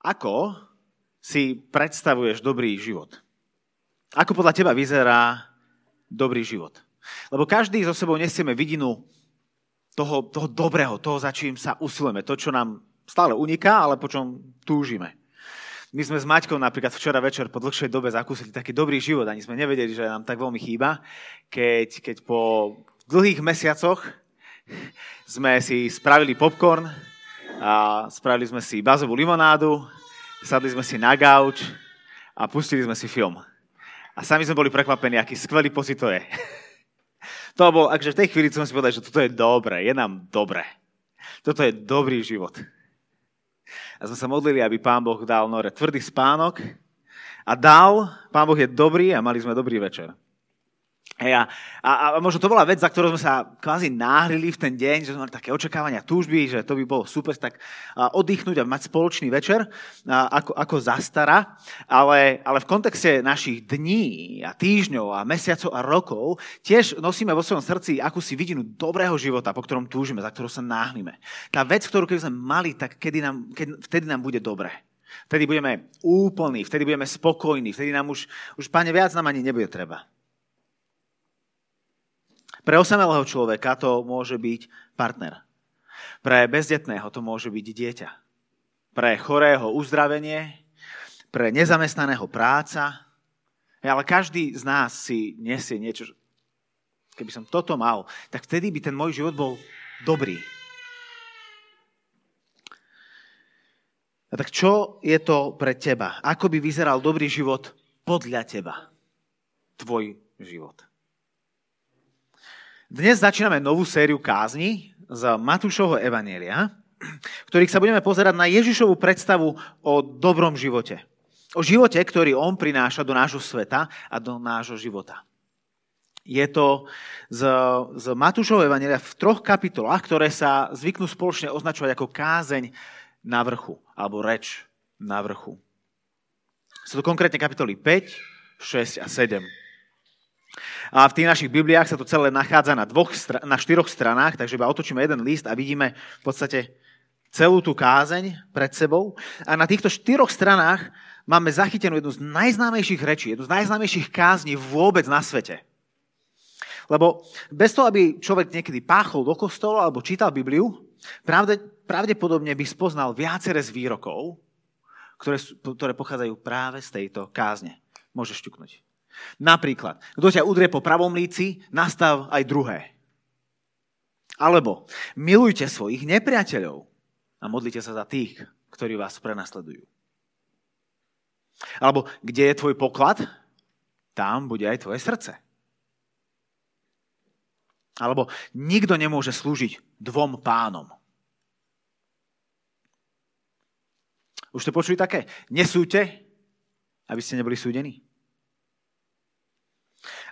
Ako si predstavuješ dobrý život? Ako podľa teba vyzerá dobrý život? Lebo každý so sebou nesieme vidinu toho, toho dobrého, toho, za čím sa usilujeme, to, čo nám stále uniká, ale po čom túžime. My sme s Maťkou napríklad včera večer po dlhšej dobe zakúsili taký dobrý život, ani sme nevedeli, že nám tak veľmi chýba, keď, keď po dlhých mesiacoch sme si spravili popcorn a spravili sme si bazovú limonádu, sadli sme si na gauč a pustili sme si film. A sami sme boli prekvapení, aký skvelý pocit to je. to bol, akže v tej chvíli som si povedal, že toto je dobré, je nám dobré. Toto je dobrý život. A sme sa modlili, aby Pán Boh dal Nore tvrdý spánok a dal, Pán Boh je dobrý a mali sme dobrý večer. Hej, a, a, a možno to bola vec, za ktorú sme sa kvázi náhrili v ten deň, že sme mali také očakávania, túžby, že to by bolo super, tak oddychnúť a mať spoločný večer ako, ako zastara. Ale, ale v kontexte našich dní a týždňov a mesiacov a rokov tiež nosíme vo svojom srdci akúsi vidinu dobrého života, po ktorom túžime, za ktorú sa náhnime. Tá vec, ktorú keby sme mali, tak kedy nám, keď, vtedy nám bude dobre. Vtedy budeme úplní, vtedy budeme spokojní, vtedy nám už, už páne, viac nám ani nebude treba. Pre osamelého človeka to môže byť partner. Pre bezdetného to môže byť dieťa. Pre chorého uzdravenie, pre nezamestnaného práca. Ale každý z nás si nesie niečo. Keby som toto mal, tak vtedy by ten môj život bol dobrý. A tak čo je to pre teba? Ako by vyzeral dobrý život podľa teba? Tvoj život. Dnes začíname novú sériu kázni z Matúšovho Evanielia, v ktorých sa budeme pozerať na Ježišovú predstavu o dobrom živote. O živote, ktorý on prináša do nášho sveta a do nášho života. Je to z, z Matúšovho Evanielia v troch kapitolách, ktoré sa zvyknú spoločne označovať ako kázeň na vrchu, alebo reč na vrchu. Sú to konkrétne kapitoly 5, 6 a 7. A v tých našich Bibliách sa to celé nachádza na, dvoch, na štyroch stranách, takže iba otočíme jeden list a vidíme v podstate celú tú kázeň pred sebou. A na týchto štyroch stranách máme zachytenú jednu z najznámejších rečí, jednu z najznámejších kázní vôbec na svete. Lebo bez toho, aby človek niekedy páchol do kostola alebo čítal Bibliu, pravde, pravdepodobne by spoznal viacere z výrokov, ktoré, ktoré pochádzajú práve z tejto kázne. Môžeš ťuknúť. Napríklad, kto ťa udrie po pravom líci, nastav aj druhé. Alebo milujte svojich nepriateľov a modlite sa za tých, ktorí vás prenasledujú. Alebo kde je tvoj poklad, tam bude aj tvoje srdce. Alebo nikto nemôže slúžiť dvom pánom. Už ste počuli také? Nesúďte, aby ste neboli súdení.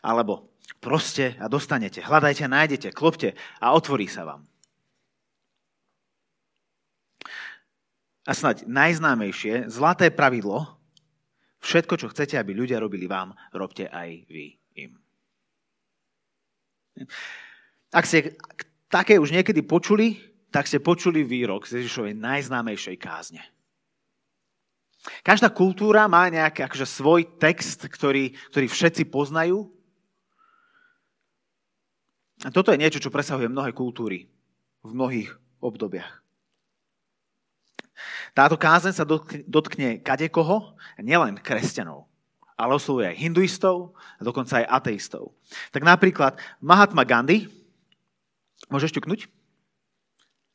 Alebo proste a dostanete, hľadajte nájdete, klopte a otvorí sa vám. A snaď najznámejšie, zlaté pravidlo, všetko, čo chcete, aby ľudia robili vám, robte aj vy im. Ak ste také už niekedy počuli, tak ste počuli výrok z Ježišovej najznámejšej kázne. Každá kultúra má nejaký akože svoj text, ktorý, ktorý všetci poznajú a toto je niečo, čo presahuje mnohé kultúry v mnohých obdobiach. Táto kázeň sa dotkne kadekoho, nielen kresťanov, ale oslovuje aj hinduistov a dokonca aj ateistov. Tak napríklad Mahatma Gandhi, môžeš ťuknúť?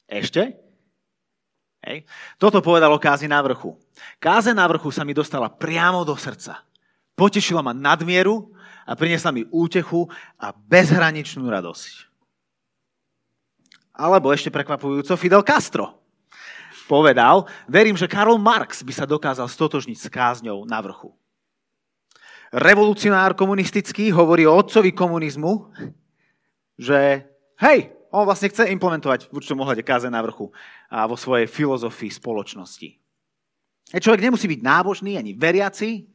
Ešte? Hej. Toto povedal o kázi na vrchu. Káze na vrchu sa mi dostala priamo do srdca. Potešila ma nadmieru a priniesla mi útechu a bezhraničnú radosť. Alebo ešte prekvapujúco Fidel Castro povedal, verím, že Karl Marx by sa dokázal stotožniť s kázňou na vrchu. Revolucionár komunistický hovorí o otcovi komunizmu, že hej, on vlastne chce implementovať v určitom ohľade káze na vrchu a vo svojej filozofii spoločnosti. Človek nemusí byť nábožný ani veriaci,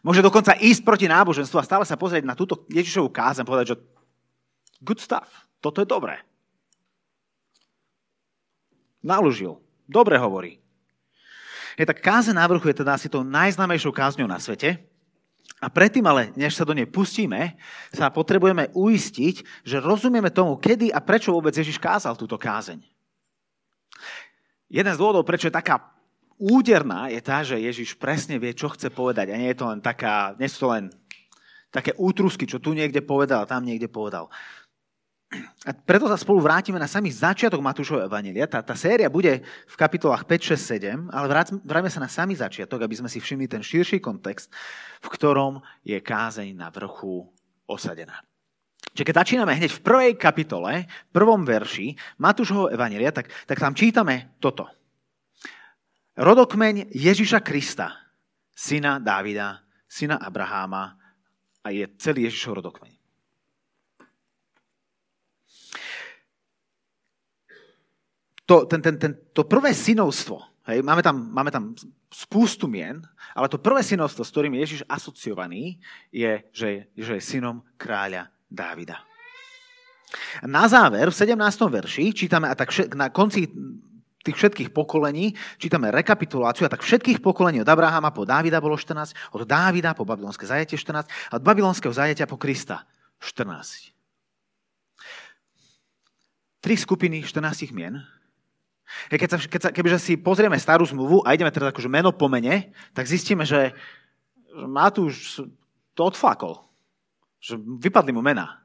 Môže dokonca ísť proti náboženstvu a stále sa pozrieť na túto Ježišovú kázeň a povedať, že good stuff, toto je dobré. Naložil. Dobre hovorí. Je tak káze na vrchu je teda asi tou najznámejšou kázňou na svete. A predtým ale, než sa do nej pustíme, sa potrebujeme uistiť, že rozumieme tomu, kedy a prečo vôbec Ježiš kázal túto kázeň. Jeden z dôvodov, prečo je taká úderná, je tá, že Ježiš presne vie, čo chce povedať. A nie je to len taká, nie sú to len také útrusky, čo tu niekde povedal, tam niekde povedal. A preto sa spolu vrátime na samý začiatok Matúšovho Evangelia. Tá, tá séria bude v kapitolách 5, 6, 7, ale vráťme sa na samý začiatok, aby sme si všimli ten širší kontext, v ktorom je kázeň na vrchu osadená. Čiže keď začíname hneď v prvej kapitole, v prvom verši Matúšovho Evangelia, tak, tak tam čítame toto. Rodokmeň Ježiša Krista, syna Dávida, syna Abraháma a je celý Ježišov rodokmeň. to, ten, ten, ten, to prvé synovstvo, hej, máme, tam, máme tam spústu mien, ale to prvé synovstvo, s ktorým je Ježiš asociovaný, je, že, že je synom kráľa Dávida. Na záver, v 17. verši, čítame, a tak na konci tých všetkých pokolení, čítame rekapituláciu, a tak všetkých pokolení od Abrahama po Dávida bolo 14, od Dávida po babylonské zajatie 14 a od babylonského zajatia po Krista 14. Tri skupiny 14 mien, keď sa, keď sa, kebyže si pozrieme starú zmluvu a ideme teraz akože meno po mene, tak zistíme, že, Matúš to odflakol. Že vypadli mu mená.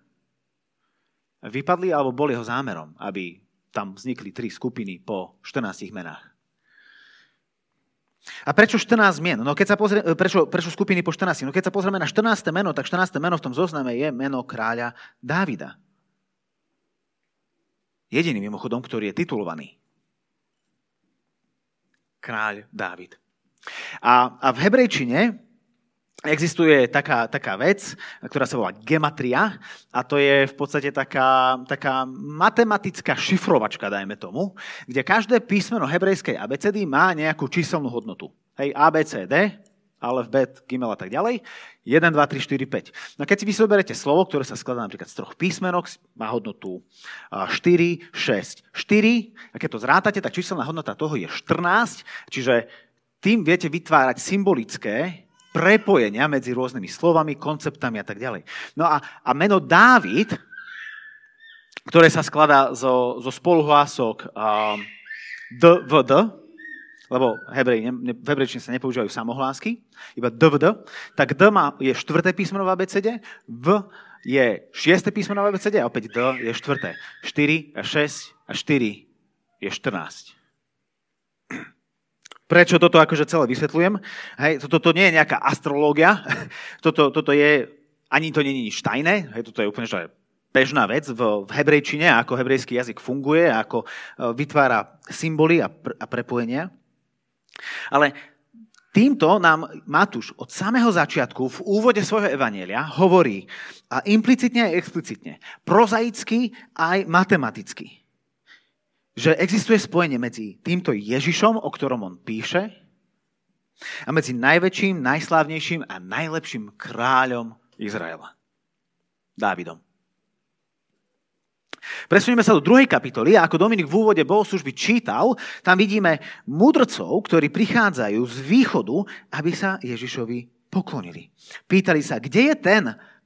Vypadli alebo bol jeho zámerom, aby tam vznikli tri skupiny po 14 menách. A prečo 14 mien? No keď sa pozrie, prečo, prečo skupiny po 14? No keď sa pozrieme na 14. meno, tak 14. meno v tom zozname je meno kráľa Dávida. Jediný mimochodom, ktorý je titulovaný kráľ Dávid. A, a v hebrejčine existuje taká, taká vec, ktorá sa volá gematria a to je v podstate taká, taká matematická šifrovačka, dajme tomu, kde každé písmeno hebrejskej abecedy má nejakú číselnú hodnotu. Hej, ABCD, Alef, Gimel a tak ďalej. 1, 2, 3, 4, 5. No keď si vy zoberete slovo, ktoré sa skladá napríklad z troch písmenok, má hodnotu 4, 6, 4. A keď to zrátate, tak číselná hodnota toho je 14. Čiže tým viete vytvárať symbolické prepojenia medzi rôznymi slovami, konceptami a tak ďalej. No a, a meno Dávid, ktoré sa skladá zo, zo spoluhlások um, D, lebo hebrej, ne, v hebrejčine sa nepoužívajú samohlásky, iba DVD, tak D má, je štvrté písmeno v abecede, V je šiesté písmeno v abecede a opäť D je štvrté. 4 a 6 a 4 je 14. Prečo toto akože celé vysvetľujem? Hej, toto to nie je nejaká astrológia, toto, toto je, ani to je nič tajné, hej, toto je úplne že bežná vec v, v hebrejčine, ako hebrejský jazyk funguje, ako e, vytvára symboly a, pr- a prepojenia. Ale týmto nám Matúš od samého začiatku v úvode svojho evanielia hovorí a implicitne aj explicitne, prozaicky aj matematicky, že existuje spojenie medzi týmto Ježišom, o ktorom on píše, a medzi najväčším, najslávnejším a najlepším kráľom Izraela. Dávidom. Presunieme sa do druhej kapitoly a ako Dominik v úvode bohoslužby čítal, tam vidíme mudrcov, ktorí prichádzajú z východu, aby sa Ježišovi poklonili. Pýtali sa, kde je ten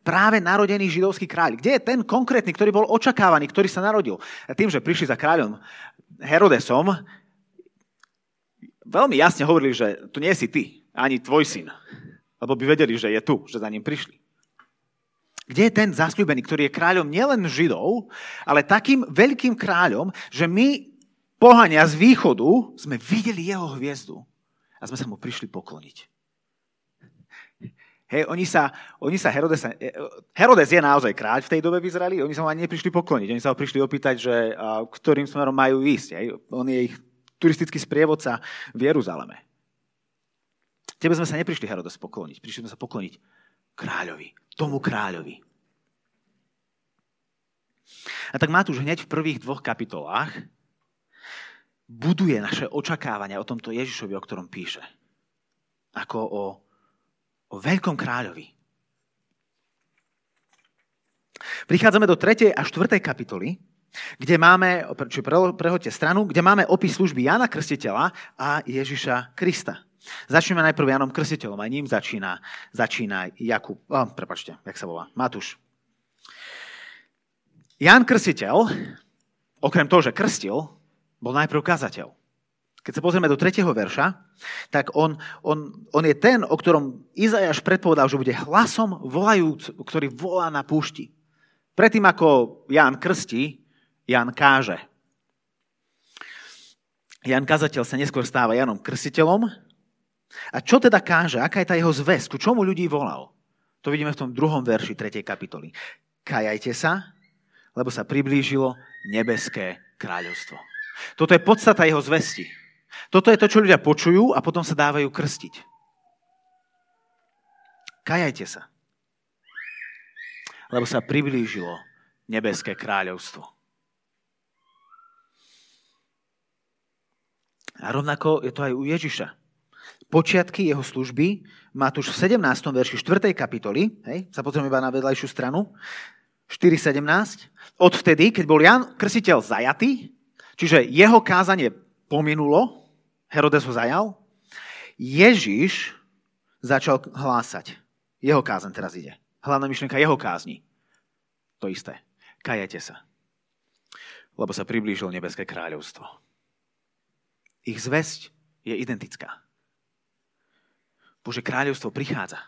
práve narodený židovský kráľ? Kde je ten konkrétny, ktorý bol očakávaný, ktorý sa narodil? Tým, že prišli za kráľom Herodesom, veľmi jasne hovorili, že tu nie si ty, ani tvoj syn. Lebo by vedeli, že je tu, že za ním prišli. Kde je ten zasľúbený, ktorý je kráľom nielen Židov, ale takým veľkým kráľom, že my, pohania z východu, sme videli jeho hviezdu a sme sa mu prišli pokloniť. Hej, oni sa, oni sa Herodes, Herodes je naozaj kráľ v tej dobe v Izraeli, oni sa mu ani neprišli pokloniť, oni sa ho prišli opýtať, že ktorým smerom majú ísť. Hej. On je ich turistický sprievodca v Jeruzaleme. Tebe sme sa neprišli Herodes pokloniť, prišli sme sa pokloniť kráľovi, tomu kráľovi. A tak Matúš hneď v prvých dvoch kapitolách buduje naše očakávania o tomto Ježišovi, o ktorom píše. Ako o, o veľkom kráľovi. Prichádzame do 3. a 4. kapitoly kde máme, či prehoďte stranu, kde máme opis služby Jana Krstiteľa a Ježiša Krista. Začneme najprv Janom Krstiteľom, aj ním začína, začína Jakub, oh, prepačte, jak sa volá, Matúš. Jan Krstiteľ, okrem toho, že krstil, bol najprv kazateľ. Keď sa pozrieme do 3. verša, tak on, on, on je ten, o ktorom Izajaš predpovedal, že bude hlasom volajúc, ktorý volá na púšti. Predtým ako Ján krstí, Jan káže. Jan kazateľ sa neskôr stáva Janom krstiteľom. A čo teda káže? Aká je tá jeho zväzť? Ku čomu ľudí volal? To vidíme v tom druhom verši 3. kapitoly. Kajajte sa, lebo sa priblížilo nebeské kráľovstvo. Toto je podstata jeho zvesti. Toto je to, čo ľudia počujú a potom sa dávajú krstiť. Kajajte sa. Lebo sa priblížilo nebeské kráľovstvo. A rovnako je to aj u Ježiša. Počiatky jeho služby Matúš v 17. verši 4. kapitoly, hej, sa pozrieme iba na vedľajšiu stranu, 4.17, odvtedy, keď bol Jan Krsiteľ zajatý, čiže jeho kázanie pominulo, Herodes ho zajal, Ježiš začal hlásať. Jeho kázen teraz ide. Hlavná myšlienka jeho kázni. To isté. Kajajte sa. Lebo sa priblížilo nebeské kráľovstvo. Ich zväzť je identická. Bože kráľovstvo prichádza.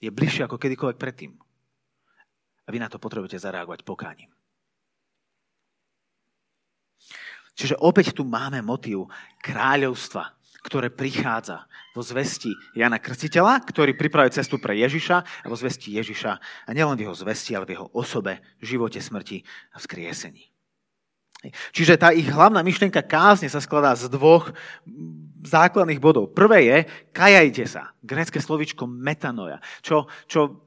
Je bližšie ako kedykoľvek predtým. A vy na to potrebujete zareagovať pokáním. Čiže opäť tu máme motív kráľovstva, ktoré prichádza vo zvesti Jana Krstiteľa, ktorý pripravuje cestu pre Ježiša a vo zvesti Ježiša a nielen v jeho zvesti, ale v jeho osobe, živote, smrti a vzkriesení. Čiže tá ich hlavná myšlienka kázne sa skladá z dvoch základných bodov. Prvé je, kajajte sa. Grécké slovičko metanoja. Čo, čo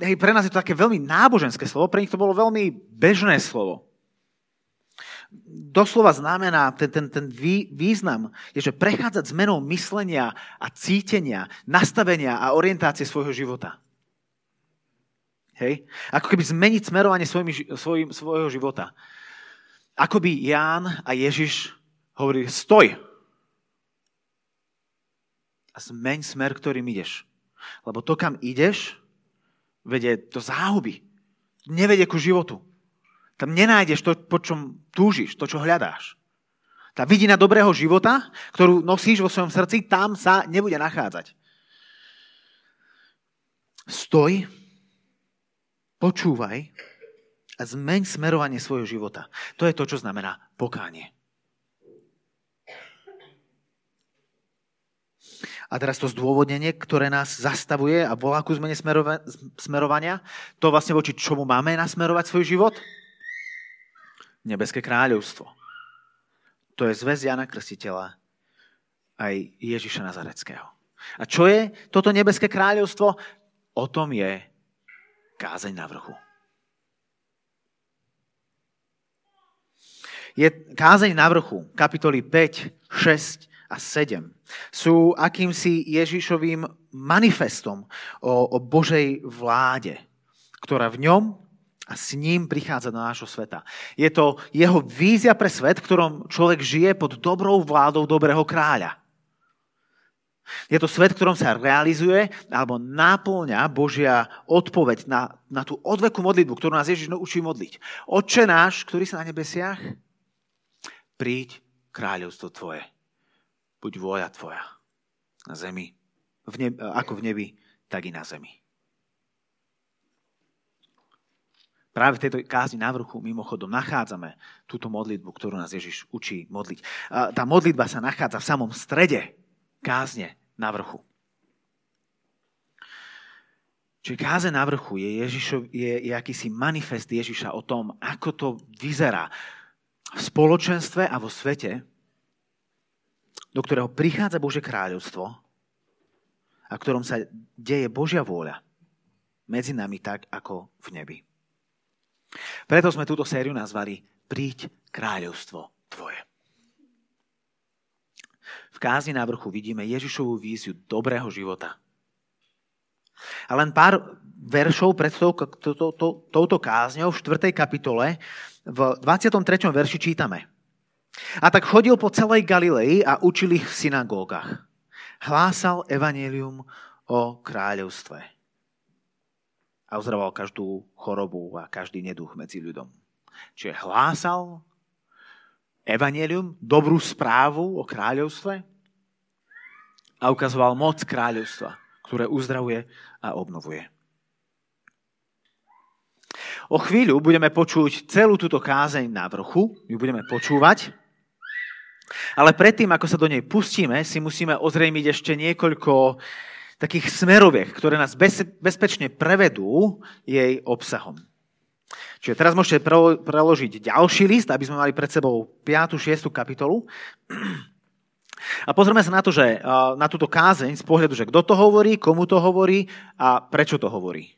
hej, pre nás je to také veľmi náboženské slovo, pre nich to bolo veľmi bežné slovo. Doslova znamená, ten, ten, ten význam je, že prechádzať zmenou myslenia a cítenia, nastavenia a orientácie svojho života. Hej? Ako keby zmeniť smerovanie svojim, svojim, svojho života. Ako by Ján a Ježiš hovorili, stoj a zmeň smer, ktorým ideš. Lebo to, kam ideš, vedie do záhuby. Nevedie ku životu. Tam nenájdeš to, po čom túžiš, to, čo hľadáš. Tá vidina dobrého života, ktorú nosíš vo svojom srdci, tam sa nebude nachádzať. Stoj, počúvaj a zmeň smerovanie svojho života. To je to, čo znamená pokánie. A teraz to zdôvodnenie, ktoré nás zastavuje a volá ku zmene smerovania, to vlastne voči čomu máme nasmerovať svoj život? Nebeské kráľovstvo. To je zväz Jana Krstiteľa aj Ježiša Nazareckého. A čo je toto nebeské kráľovstvo? O tom je kázeň na vrchu. je kázeň na vrchu, kapitoly 5, 6 a 7. Sú akýmsi Ježišovým manifestom o, o Božej vláde, ktorá v ňom a s ním prichádza do nášho sveta. Je to jeho vízia pre svet, v ktorom človek žije pod dobrou vládou dobrého kráľa. Je to svet, v ktorom sa realizuje alebo náplňa Božia odpoveď na, na tú odvekú modlitbu, ktorú nás Ježiš učí modliť. Otče náš, ktorý sa na nebesiach, príď kráľovstvo tvoje. Buď vôľa tvoja na zemi, v nebi, ako v nebi, tak i na zemi. Práve v tejto kázni na vrchu mimochodom nachádzame túto modlitbu, ktorú nás Ježiš učí modliť. Tá modlitba sa nachádza v samom strede kázne na vrchu. Čiže káze na vrchu je, Ježišov, je, je akýsi manifest Ježiša o tom, ako to vyzerá v spoločenstve a vo svete, do ktorého prichádza Bože kráľovstvo a ktorom sa deje Božia vôľa medzi nami tak, ako v nebi. Preto sme túto sériu nazvali Príď kráľovstvo Tvoje. V kázni na vrchu vidíme Ježišovú víziu dobrého života. A len pár veršov pred tou, to, to, to, touto kázňou v 4. kapitole v 23. verši čítame. A tak chodil po celej Galilei a učil ich v synagógach. Hlásal evanelium o kráľovstve. A uzdravoval každú chorobu a každý neduch medzi ľuďom. Čiže hlásal evanelium, dobrú správu o kráľovstve a ukazoval moc kráľovstva, ktoré uzdravuje a obnovuje. O chvíľu budeme počuť celú túto kázeň na vrchu, ju budeme počúvať, ale predtým, ako sa do nej pustíme, si musíme ozrejmiť ešte niekoľko takých smeroviek, ktoré nás bez, bezpečne prevedú jej obsahom. Čiže teraz môžete preložiť ďalší list, aby sme mali pred sebou 5. 6. kapitolu. A pozrieme sa na to, že na túto kázeň z pohľadu, že kto to hovorí, komu to hovorí a prečo to hovorí.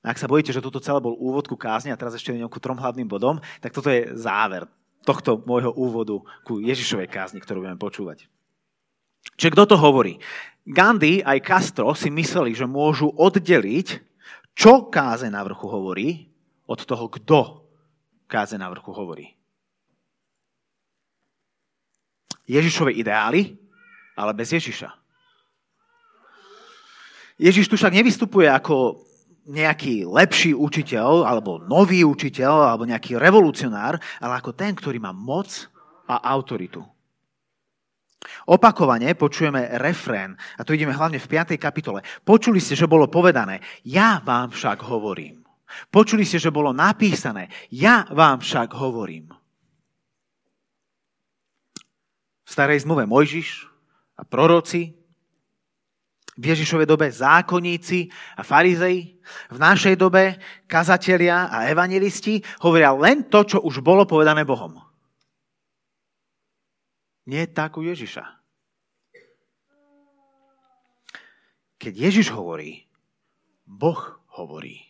Ak sa bojíte, že toto celé bol úvod ku kázni a teraz ešte nejakú trom hlavným bodom, tak toto je záver tohto môjho úvodu ku Ježišovej kázni, ktorú budeme počúvať. Čiže kto to hovorí? Gandhi aj Castro si mysleli, že môžu oddeliť, čo káze na vrchu hovorí, od toho, kto káze na vrchu hovorí. Ježišové ideály, ale bez Ježiša. Ježiš tu však nevystupuje ako nejaký lepší učiteľ, alebo nový učiteľ, alebo nejaký revolucionár, ale ako ten, ktorý má moc a autoritu. Opakovane počujeme refrén, a to ideme hlavne v 5. kapitole. Počuli ste, že bolo povedané, ja vám však hovorím. Počuli ste, že bolo napísané, ja vám však hovorím. V starej zmluve Mojžiš a proroci v Ježišovej dobe zákonníci a farizei, v našej dobe kazatelia a evangelisti hovoria len to, čo už bolo povedané Bohom. Nie tak u Ježiša. Keď Ježiš hovorí, Boh hovorí.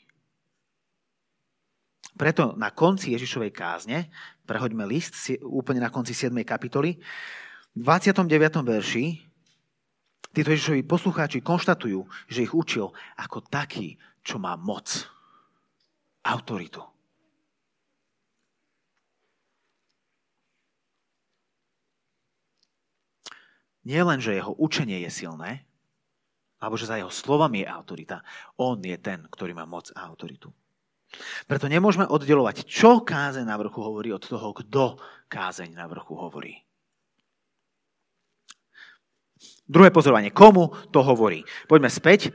Preto na konci Ježišovej kázne, prehoďme list úplne na konci 7. kapitoly, v 29. verši Títo Ježišovi poslucháči konštatujú, že ich učil ako taký, čo má moc, autoritu. Nie len, že jeho učenie je silné, alebo že za jeho slovami je autorita, on je ten, ktorý má moc a autoritu. Preto nemôžeme oddelovať, čo kázeň na vrchu hovorí od toho, kto kázeň na vrchu hovorí. Druhé pozorovanie. Komu to hovorí? Poďme späť.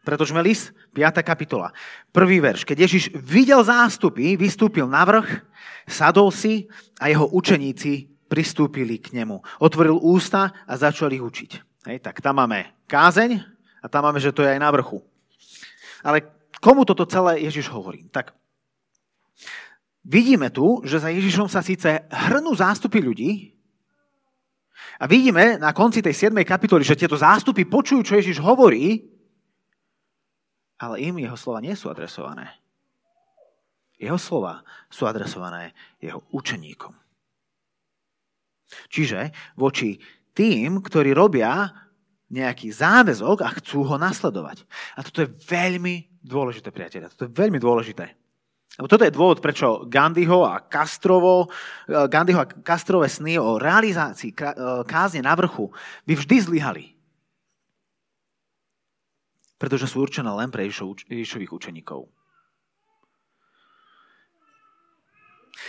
Pretožme list, 5. kapitola. Prvý verš. Keď Ježiš videl zástupy, vystúpil na vrch, sadol si a jeho učeníci pristúpili k nemu. Otvoril ústa a začal ich učiť. Hej, tak tam máme kázeň a tam máme, že to je aj na vrchu. Ale komu toto celé Ježiš hovorí? Tak vidíme tu, že za Ježišom sa síce hrnú zástupy ľudí, a vidíme na konci tej 7. kapitoly, že tieto zástupy počujú, čo Ježiš hovorí, ale im jeho slova nie sú adresované. Jeho slova sú adresované jeho učeníkom. Čiže voči tým, ktorí robia nejaký záväzok a chcú ho nasledovať. A toto je veľmi dôležité, priateľe. Toto je veľmi dôležité. Lebo toto je dôvod, prečo Gandhiho a Castrovo, eh, Gandhiho a Castrové sny o realizácii eh, kázne na vrchu by vždy zlyhali. Pretože sú určené len pre Ježišových učeníkov.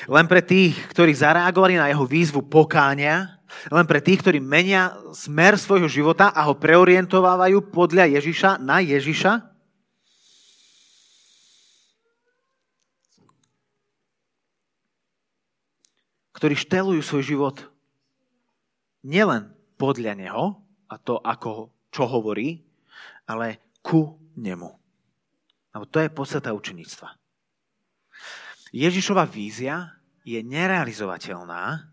Len pre tých, ktorí zareagovali na jeho výzvu pokánia, len pre tých, ktorí menia smer svojho života a ho preorientovávajú podľa Ježiša na Ježiša, ktorí štelujú svoj život nielen podľa Neho a to, ako, čo hovorí, ale ku Nemu. Lebo to je podstata učeníctva. Ježišova vízia je nerealizovateľná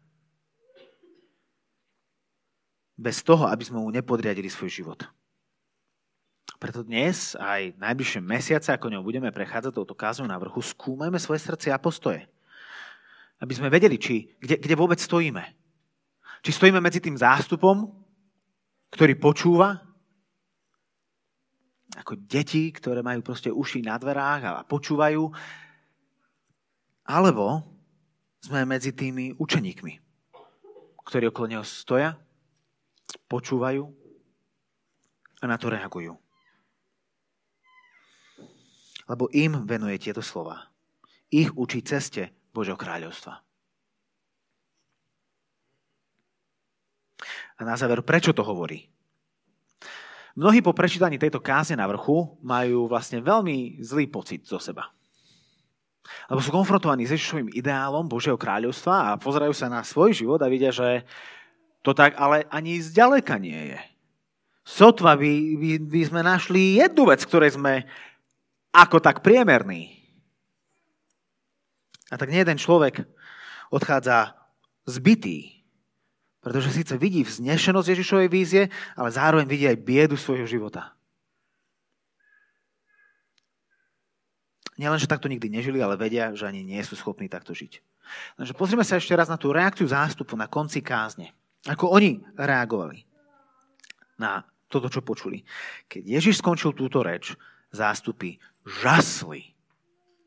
bez toho, aby sme mu nepodriadili svoj život. Preto dnes, aj najbližšie mesiace, ako ňou budeme prechádzať touto kázou na vrchu, skúmajme svoje srdce a postoje. Aby sme vedeli, či, kde, kde vôbec stojíme. Či stojíme medzi tým zástupom, ktorý počúva ako deti, ktoré majú proste uši na dverách a počúvajú, alebo sme medzi tými učeníkmi, ktorí okolo neho stoja, počúvajú a na to reagujú. Lebo im venuje tieto slova. Ich učí ceste Božieho kráľovstva. A na záver, prečo to hovorí? Mnohí po prečítaní tejto kázne na vrchu majú vlastne veľmi zlý pocit zo seba. Lebo sú konfrontovaní s Ježišovým ideálom Božieho kráľovstva a pozerajú sa na svoj život a vidia, že to tak ale ani zďaleka nie je. Sotva by, by, by sme našli jednu vec, ktorej sme ako tak priemerní. A tak nie jeden človek odchádza zbytý pretože síce vidí vznešenosť Ježišovej vízie, ale zároveň vidí aj biedu svojho života. Nielen, že takto nikdy nežili, ale vedia, že ani nie sú schopní takto žiť. Takže pozrime sa ešte raz na tú reakciu zástupu na konci kázne. Ako oni reagovali na toto, čo počuli. Keď Ježiš skončil túto reč, zástupy žasli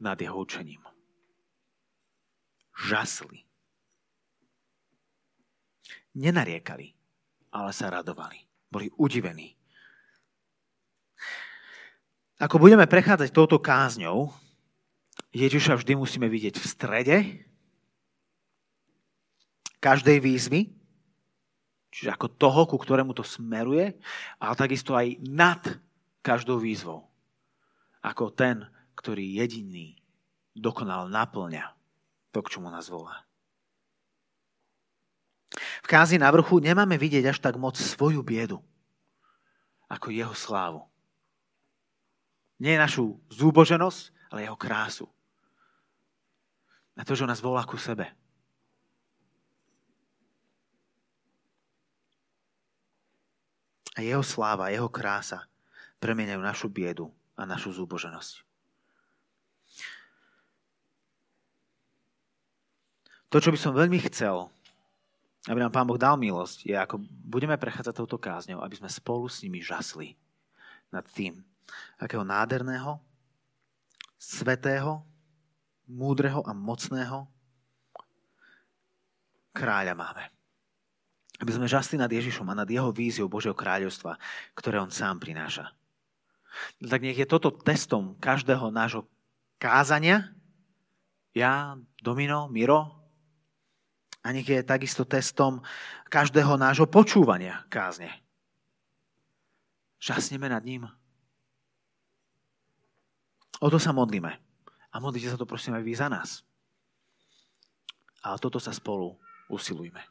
nad jeho učením. Žasli nenariekali, ale sa radovali. Boli udivení. Ako budeme prechádzať touto kázňou, Ježiša vždy musíme vidieť v strede každej výzvy, čiže ako toho, ku ktorému to smeruje, ale takisto aj nad každou výzvou. Ako ten, ktorý jediný dokonal naplňa to, k čomu nás volá. V kázi na vrchu nemáme vidieť až tak moc svoju biedu, ako jeho slávu. Nie našu zúboženosť, ale jeho krásu. Na to, že nás volá ku sebe. A jeho sláva, jeho krása premieňajú našu biedu a našu zúboženosť. To, čo by som veľmi chcel, aby nám Pán Boh dal milosť, je ako budeme prechádzať touto kázňou, aby sme spolu s nimi žasli nad tým, akého nádherného, svetého, múdreho a mocného kráľa máme. Aby sme žasli nad Ježišom a nad jeho víziou Božieho kráľovstva, ktoré on sám prináša. Tak nech je toto testom každého nášho kázania. Ja, Domino, Miro, a nech je takisto testom každého nášho počúvania kázne. Žasneme nad ním. O to sa modlíme. A modlite sa to prosím aj vy za nás. A toto sa spolu usilujme.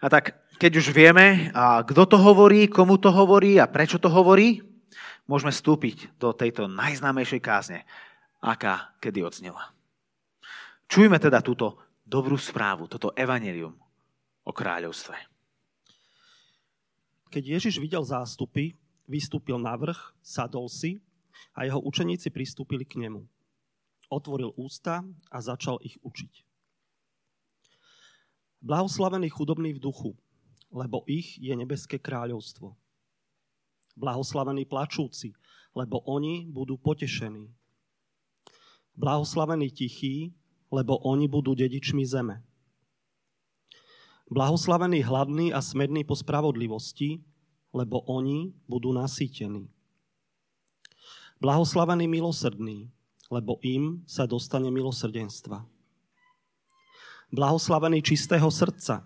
A tak, keď už vieme, kto to hovorí, komu to hovorí a prečo to hovorí, môžeme vstúpiť do tejto najznámejšej kázne, aká kedy odznela. Čujme teda túto dobrú správu, toto evanelium o kráľovstve. Keď Ježiš videl zástupy, vystúpil na vrch, sadol si a jeho učeníci pristúpili k nemu. Otvoril ústa a začal ich učiť. Blahoslavený chudobný v duchu, lebo ich je nebeské kráľovstvo. Blahoslavení plačúci, lebo oni budú potešení. Blahoslavení tichí, lebo oni budú dedičmi zeme. Blahoslavení hladní a smední po spravodlivosti, lebo oni budú nasýtení. Blahoslavení milosrdní, lebo im sa dostane milosrdenstva. Blahoslavení čistého srdca,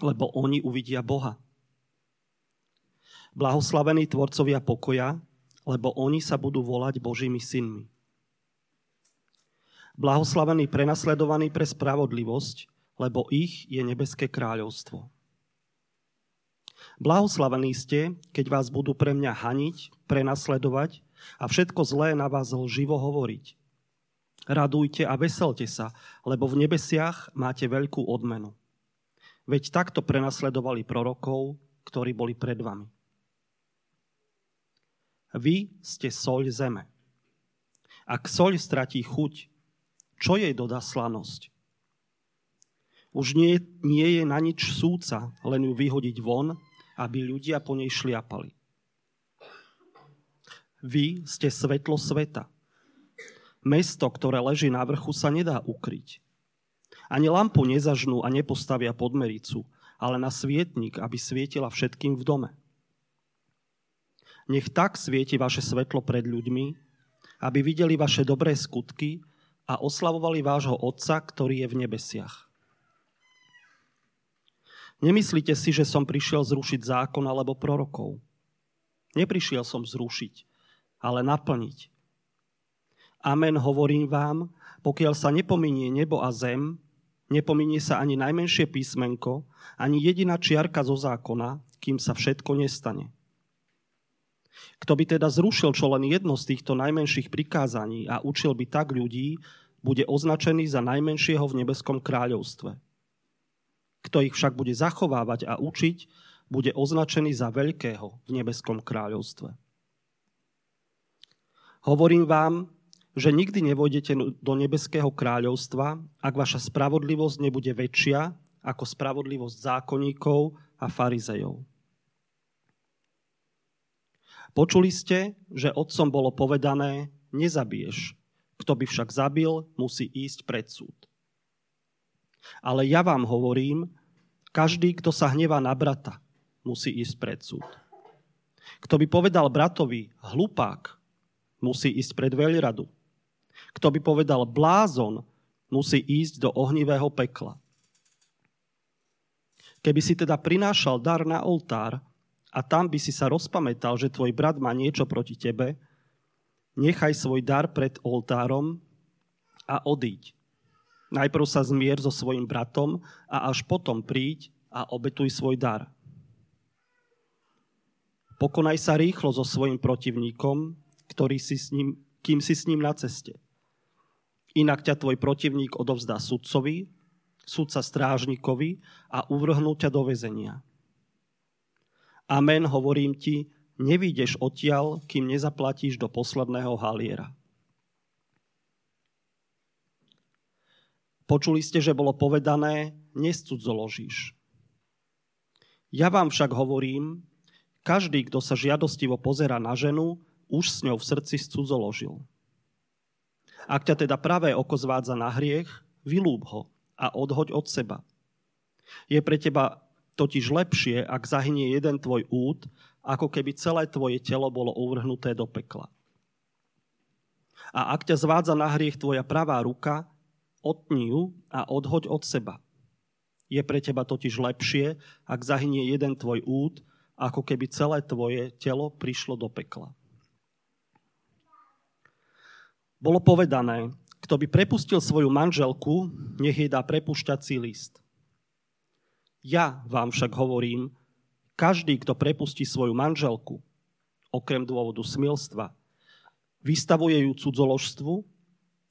lebo oni uvidia Boha. Blahoslavení tvorcovia pokoja, lebo oni sa budú volať Božími synmi. Blahoslavení prenasledovaní pre spravodlivosť, lebo ich je nebeské kráľovstvo. Blahoslavení ste, keď vás budú pre mňa haniť, prenasledovať a všetko zlé na vás lživo hovoriť. Radujte a veselte sa, lebo v nebesiach máte veľkú odmenu. Veď takto prenasledovali prorokov, ktorí boli pred vami. Vy ste soľ zeme. Ak soľ stratí chuť, čo jej dodá slanosť? Už nie, nie je na nič súca, len ju vyhodiť von, aby ľudia po nej šliapali. Vy ste svetlo sveta. Mesto, ktoré leží na vrchu, sa nedá ukryť. Ani lampu nezažnú a nepostavia pod mericu, ale na svietnik, aby svietila všetkým v dome. Nech tak svieti vaše svetlo pred ľuďmi, aby videli vaše dobré skutky a oslavovali vášho Otca, ktorý je v nebesiach. Nemyslíte si, že som prišiel zrušiť zákon alebo prorokov. Neprišiel som zrušiť, ale naplniť. Amen, hovorím vám, pokiaľ sa nepominie nebo a zem, nepominie sa ani najmenšie písmenko, ani jediná čiarka zo zákona, kým sa všetko nestane. Kto by teda zrušil čo len jedno z týchto najmenších prikázaní a učil by tak ľudí, bude označený za najmenšieho v nebeskom kráľovstve. Kto ich však bude zachovávať a učiť, bude označený za veľkého v nebeskom kráľovstve. Hovorím vám, že nikdy nevojdete do nebeského kráľovstva, ak vaša spravodlivosť nebude väčšia ako spravodlivosť zákonníkov a farizejov. Počuli ste, že otcom bolo povedané, nezabiješ. Kto by však zabil, musí ísť pred súd. Ale ja vám hovorím, každý, kto sa hnevá na brata, musí ísť pred súd. Kto by povedal bratovi hlupák, musí ísť pred veľradu. Kto by povedal blázon, musí ísť do ohnivého pekla. Keby si teda prinášal dar na oltár a tam by si sa rozpamätal, že tvoj brat má niečo proti tebe, nechaj svoj dar pred oltárom a odíď. Najprv sa zmier so svojim bratom a až potom príď a obetuj svoj dar. Pokonaj sa rýchlo so svojim protivníkom, ktorý si s ním, kým si s ním na ceste. Inak ťa tvoj protivník odovzdá sudcovi, sudca strážnikovi a uvrhnú ťa do väzenia Amen, hovorím ti, nevídeš odtiaľ, kým nezaplatíš do posledného haliera. Počuli ste, že bolo povedané, nescudzoložíš. Ja vám však hovorím, každý, kto sa žiadostivo pozera na ženu, už s ňou v srdci scudzoložil. Ak ťa teda pravé oko zvádza na hriech, vylúb ho a odhoď od seba. Je pre teba totiž lepšie, ak zahynie jeden tvoj út, ako keby celé tvoje telo bolo uvrhnuté do pekla. A ak ťa zvádza na hriech tvoja pravá ruka, otni ju a odhoď od seba. Je pre teba totiž lepšie, ak zahynie jeden tvoj út, ako keby celé tvoje telo prišlo do pekla. Bolo povedané, kto by prepustil svoju manželku, nech jej dá prepušťací list. Ja vám však hovorím, každý, kto prepustí svoju manželku, okrem dôvodu smilstva, vystavuje ju cudzoložstvu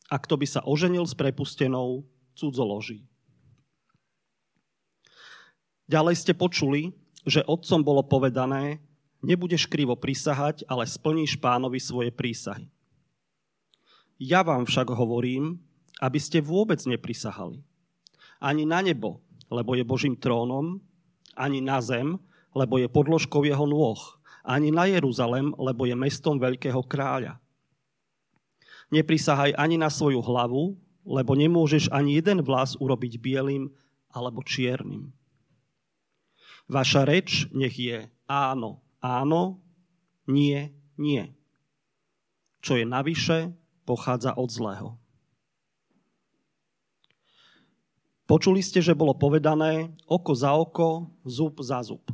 a kto by sa oženil s prepustenou, cudzoloží. Ďalej ste počuli, že otcom bolo povedané, nebudeš krivo prisahať, ale splníš pánovi svoje prísahy. Ja vám však hovorím, aby ste vôbec neprisahali. Ani na nebo, lebo je Božím trónom, ani na zem, lebo je podložkou jeho nôh, ani na Jeruzalem, lebo je mestom veľkého kráľa. Neprisahaj ani na svoju hlavu, lebo nemôžeš ani jeden vlas urobiť bielým alebo čiernym. Vaša reč nech je áno, áno, nie, nie. Čo je navyše, pochádza od zlého. Počuli ste, že bolo povedané oko za oko, zub za zub.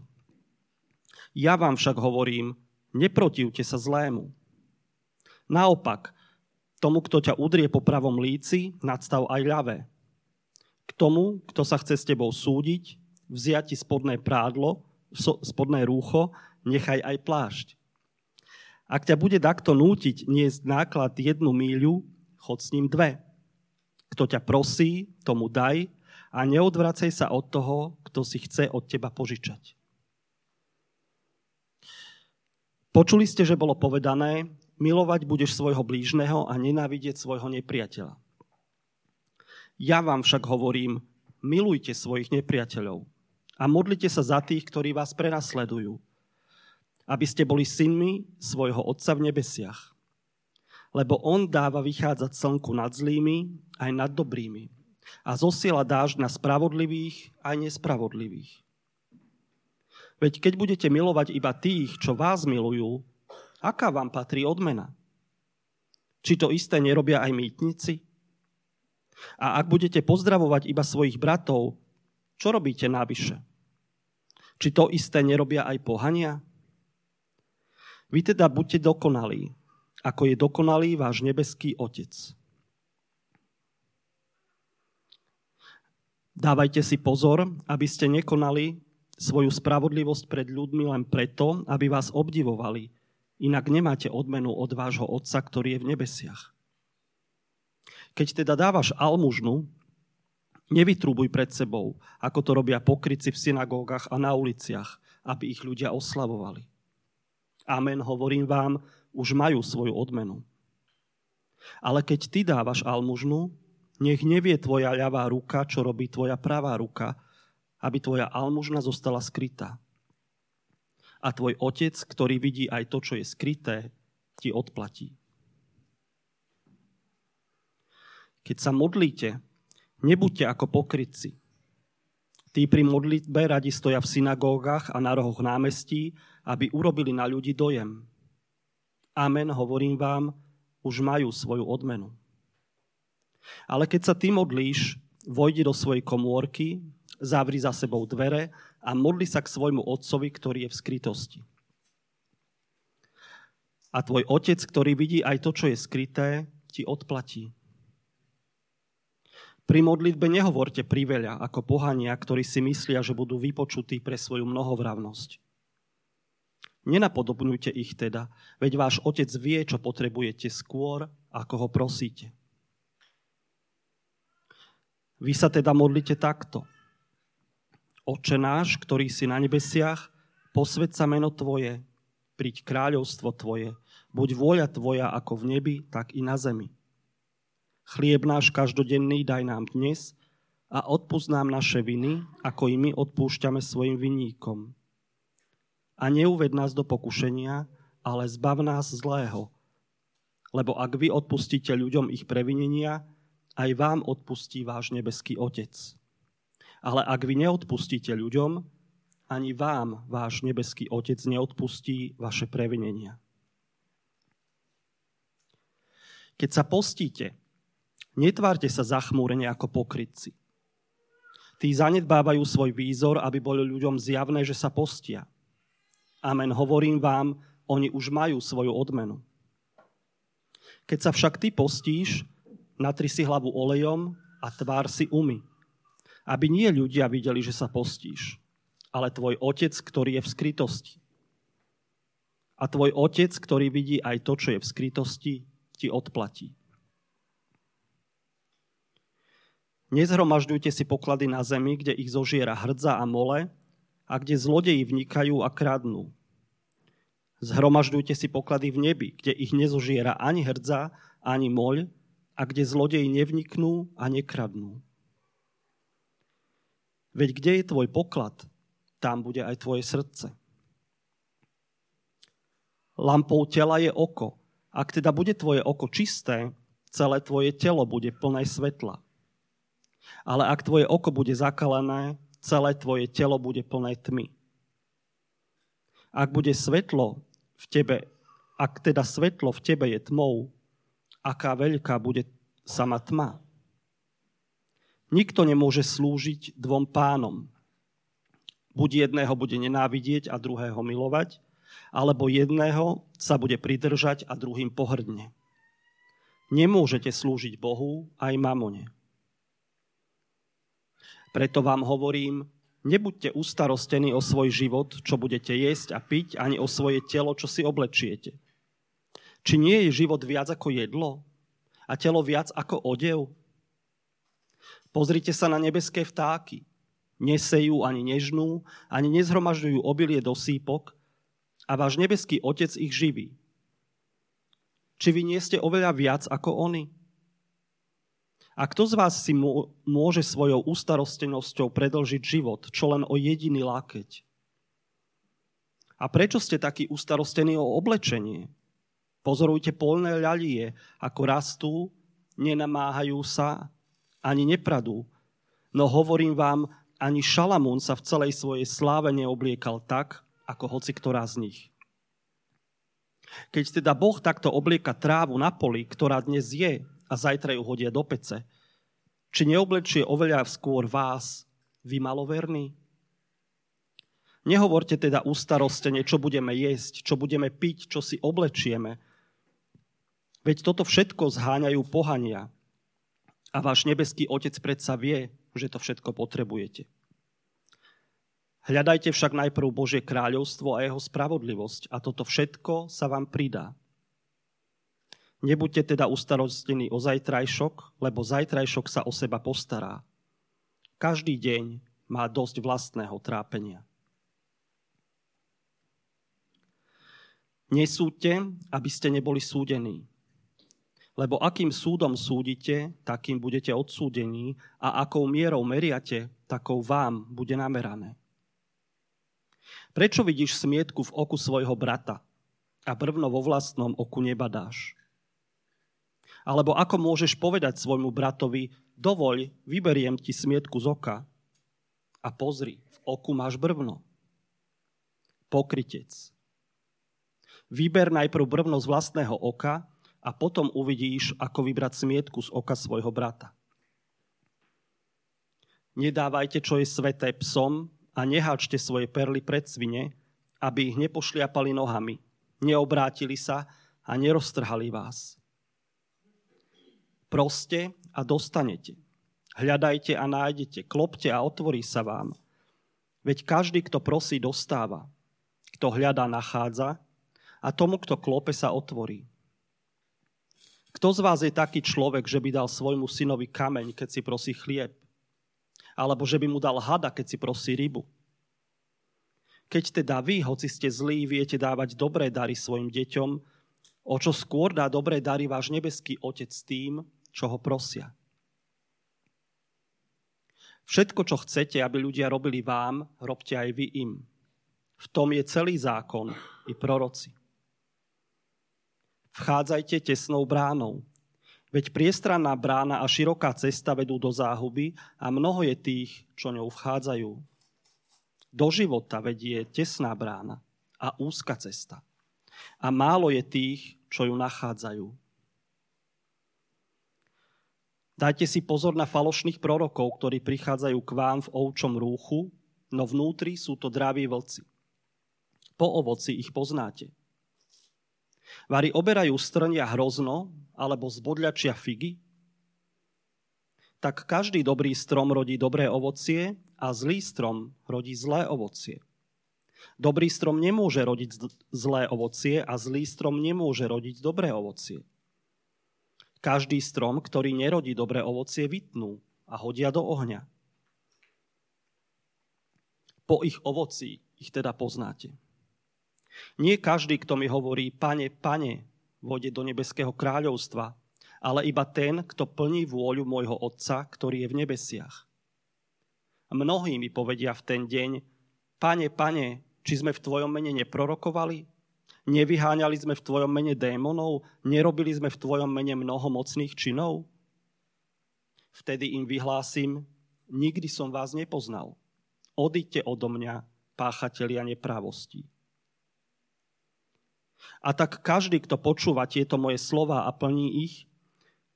Ja vám však hovorím, neprotivte sa zlému. Naopak, tomu, kto ťa udrie po pravom líci, nadstav aj ľavé. K tomu, kto sa chce s tebou súdiť, vziať ti spodné prádlo, spodné rúcho, nechaj aj plášť. Ak ťa bude takto nútiť niesť náklad jednu míľu, chod s ním dve. Kto ťa prosí, tomu daj a neodvracaj sa od toho, kto si chce od teba požičať. Počuli ste, že bolo povedané, milovať budeš svojho blížneho a nenávidieť svojho nepriateľa. Ja vám však hovorím, milujte svojich nepriateľov a modlite sa za tých, ktorí vás prenasledujú. aby ste boli synmi svojho Otca v nebesiach. Lebo On dáva vychádzať slnku nad zlými aj nad dobrými a zosiela dážď na spravodlivých aj nespravodlivých. Veď keď budete milovať iba tých, čo vás milujú, aká vám patrí odmena? Či to isté nerobia aj mýtnici? A ak budete pozdravovať iba svojich bratov, čo robíte návyše? Či to isté nerobia aj pohania? Vy teda buďte dokonalí, ako je dokonalý váš nebeský Otec. Dávajte si pozor, aby ste nekonali svoju spravodlivosť pred ľuďmi len preto, aby vás obdivovali. Inak nemáte odmenu od vášho Otca, ktorý je v nebesiach. Keď teda dávaš almužnu, nevytrúbuj pred sebou, ako to robia pokryci v synagógach a na uliciach, aby ich ľudia oslavovali. Amen, hovorím vám, už majú svoju odmenu. Ale keď ty dávaš almužnu, nech nevie tvoja ľavá ruka, čo robí tvoja pravá ruka, aby tvoja almužna zostala skrytá. A tvoj otec, ktorý vidí aj to, čo je skryté, ti odplatí. Keď sa modlíte, nebuďte ako pokrytci. Tí pri modlitbe radi stoja v synagógach a na rohoch námestí, aby urobili na ľudí dojem. Amen, hovorím vám, už majú svoju odmenu. Ale keď sa ty modlíš, vojdi do svojej komórky, zavri za sebou dvere a modli sa k svojmu otcovi, ktorý je v skrytosti. A tvoj otec, ktorý vidí aj to, čo je skryté, ti odplatí. Pri modlitbe nehovorte priveľa ako pohania, ktorí si myslia, že budú vypočutí pre svoju mnohovravnosť. Nenapodobňujte ich teda, veď váš otec vie, čo potrebujete skôr, ako ho prosíte. Vy sa teda modlite takto. Oče náš, ktorý si na nebesiach, posved sa meno Tvoje, príď kráľovstvo Tvoje, buď vôľa Tvoja ako v nebi, tak i na zemi. Chlieb náš každodenný daj nám dnes a odpúsť nám naše viny, ako i my odpúšťame svojim vinníkom. A neuved nás do pokušenia, ale zbav nás zlého. Lebo ak vy odpustíte ľuďom ich previnenia, aj vám odpustí váš nebeský Otec. Ale ak vy neodpustíte ľuďom, ani vám váš nebeský Otec neodpustí vaše previnenia. Keď sa postíte, Netvárte sa zachmúrene ako pokrytci. Tí zanedbávajú svoj výzor, aby bolo ľuďom zjavné, že sa postia. Amen, hovorím vám, oni už majú svoju odmenu. Keď sa však ty postíš, natri si hlavu olejom a tvár si umy, aby nie ľudia videli, že sa postíš, ale tvoj otec, ktorý je v skrytosti. A tvoj otec, ktorý vidí aj to, čo je v skrytosti, ti odplatí. Nezhromažďujte si poklady na zemi, kde ich zožiera hrdza a mole a kde zlodeji vnikajú a kradnú. Zhromažďujte si poklady v nebi, kde ich nezožiera ani hrdza, ani moľ a kde zlodeji nevniknú a nekradnú. Veď kde je tvoj poklad, tam bude aj tvoje srdce. Lampou tela je oko. Ak teda bude tvoje oko čisté, celé tvoje telo bude plné svetla. Ale ak tvoje oko bude zakalené, celé tvoje telo bude plné tmy. Ak bude svetlo v tebe, ak teda svetlo v tebe je tmou, aká veľká bude sama tma. Nikto nemôže slúžiť dvom pánom. Buď jedného bude nenávidieť a druhého milovať, alebo jedného sa bude pridržať a druhým pohrdne. Nemôžete slúžiť Bohu aj mamone. Preto vám hovorím, nebuďte ustarostení o svoj život, čo budete jesť a piť, ani o svoje telo, čo si oblečiete. Či nie je život viac ako jedlo a telo viac ako odev? Pozrite sa na nebeské vtáky. Nesejú ani nežnú, ani nezhromažďujú obilie do sípok a váš nebeský Otec ich živí. Či vy nie ste oveľa viac ako oni? A kto z vás si môže svojou ústarostenosťou predlžiť život, čo len o jediný lákeť? A prečo ste takí ustarostení o oblečenie? Pozorujte polné ľalie, ako rastú, nenamáhajú sa, ani nepradú. No hovorím vám, ani Šalamún sa v celej svojej sláve neobliekal tak, ako hoci ktorá z nich. Keď teda Boh takto oblieka trávu na poli, ktorá dnes je a zajtra ju hodia do pece, či neoblečie oveľa skôr vás, vy maloverní? Nehovorte teda ustarostene, čo budeme jesť, čo budeme piť, čo si oblečieme. Veď toto všetko zháňajú pohania. A váš nebeský Otec predsa vie, že to všetko potrebujete. Hľadajte však najprv Božie kráľovstvo a jeho spravodlivosť a toto všetko sa vám pridá. Nebuďte teda ustarostení o zajtrajšok, lebo zajtrajšok sa o seba postará. Každý deň má dosť vlastného trápenia. Nesúďte, aby ste neboli súdení. Lebo akým súdom súdite, takým budete odsúdení a akou mierou meriate, takou vám bude namerané. Prečo vidíš smietku v oku svojho brata a brvno vo vlastnom oku nebadáš? Alebo ako môžeš povedať svojmu bratovi, dovoľ, vyberiem ti smietku z oka a pozri, v oku máš brvno. Pokrytec. Vyber najprv brvno z vlastného oka a potom uvidíš, ako vybrať smietku z oka svojho brata. Nedávajte, čo je sveté psom a neháčte svoje perly pred svine, aby ich nepošliapali nohami, neobrátili sa a neroztrhali vás. Proste a dostanete. Hľadajte a nájdete, klopte a otvorí sa vám. Veď každý, kto prosí, dostáva. Kto hľadá, nachádza a tomu, kto klope, sa otvorí. Kto z vás je taký človek, že by dal svojmu synovi kameň, keď si prosí chlieb? Alebo že by mu dal hada, keď si prosí rybu? Keď teda vy, hoci ste zlí, viete dávať dobré dary svojim deťom, o čo skôr dá dobré dary váš nebeský Otec tým, čo ho prosia. Všetko, čo chcete, aby ľudia robili vám, robte aj vy im. V tom je celý zákon i proroci. Vchádzajte tesnou bránou. Veď priestranná brána a široká cesta vedú do záhuby a mnoho je tých, čo ňou vchádzajú. Do života vedie tesná brána a úzka cesta. A málo je tých, čo ju nachádzajú. Dajte si pozor na falošných prorokov, ktorí prichádzajú k vám v ovčom rúchu, no vnútri sú to draví vlci. Po ovoci ich poznáte. Vary oberajú strnia hrozno alebo zbodľačia figy? Tak každý dobrý strom rodí dobré ovocie a zlý strom rodí zlé ovocie. Dobrý strom nemôže rodiť zlé ovocie a zlý strom nemôže rodiť dobré ovocie. Každý strom, ktorý nerodí dobré ovocie, vytnú a hodia do ohňa. Po ich ovoci ich teda poznáte. Nie každý, kto mi hovorí, pane, pane, vode do nebeského kráľovstva, ale iba ten, kto plní vôľu môjho Otca, ktorý je v nebesiach. Mnohí mi povedia v ten deň, pane, pane, či sme v tvojom mene neprorokovali? Nevyháňali sme v tvojom mene démonov? Nerobili sme v tvojom mene mnoho mocných činov? Vtedy im vyhlásim, nikdy som vás nepoznal. Odíďte odo mňa, páchatelia neprávostí. A tak každý, kto počúva tieto moje slova a plní ich,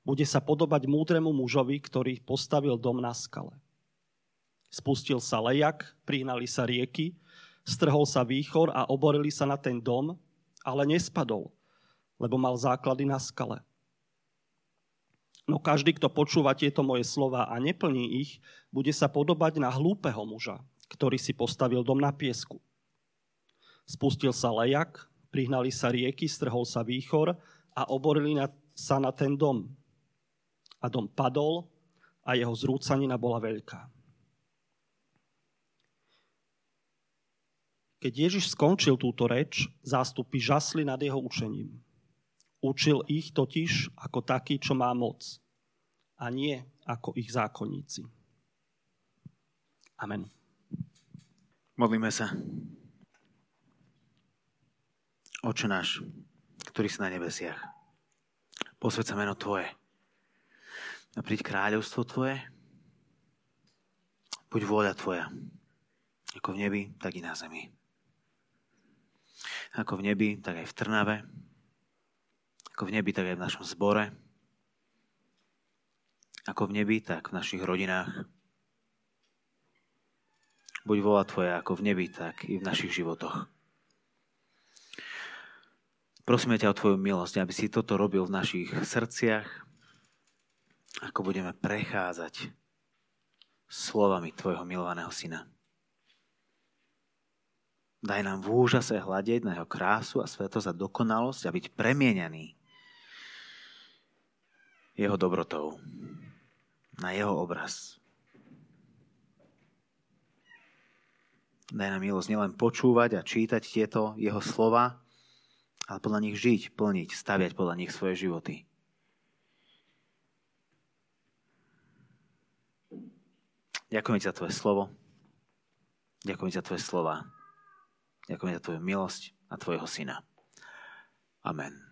bude sa podobať múdremu mužovi, ktorý postavil dom na skale. Spustil sa lejak, prihnali sa rieky, strhol sa výchor a oborili sa na ten dom, ale nespadol, lebo mal základy na skale. No každý, kto počúva tieto moje slova a neplní ich, bude sa podobať na hlúpeho muža, ktorý si postavil dom na piesku. Spustil sa lejak, prihnali sa rieky, strhol sa výchor a oborili na, sa na ten dom. A dom padol a jeho zrúcanina bola veľká. Keď Ježiš skončil túto reč, zástupy žasli nad jeho učením. Učil ich totiž ako taký, čo má moc, a nie ako ich zákonníci. Amen. Modlíme sa. Oče náš, ktorý si na nebesiach, posvedca meno Tvoje. A príď kráľovstvo Tvoje, buď vôľa Tvoja, ako v nebi, tak i na zemi. Ako v nebi, tak aj v Trnave, ako v nebi, tak aj v našom zbore, ako v nebi, tak v našich rodinách. Buď vola Tvoja ako v nebi, tak i v našich životoch. Prosíme ťa o Tvoju milosť, aby si toto robil v našich srdciach, ako budeme prechádzať slovami Tvojho milovaného Syna. Daj nám v úžase hľadiť na jeho krásu a svetosť a dokonalosť a byť premieňaný jeho dobrotou na jeho obraz. Daj nám milosť nielen počúvať a čítať tieto jeho slova, ale podľa nich žiť, plniť, staviať podľa nich svoje životy. Ďakujem ti za tvoje slovo. Ďakujem ti za tvoje slova. Ďakujem za tvoju milosť a tvojho syna. Amen.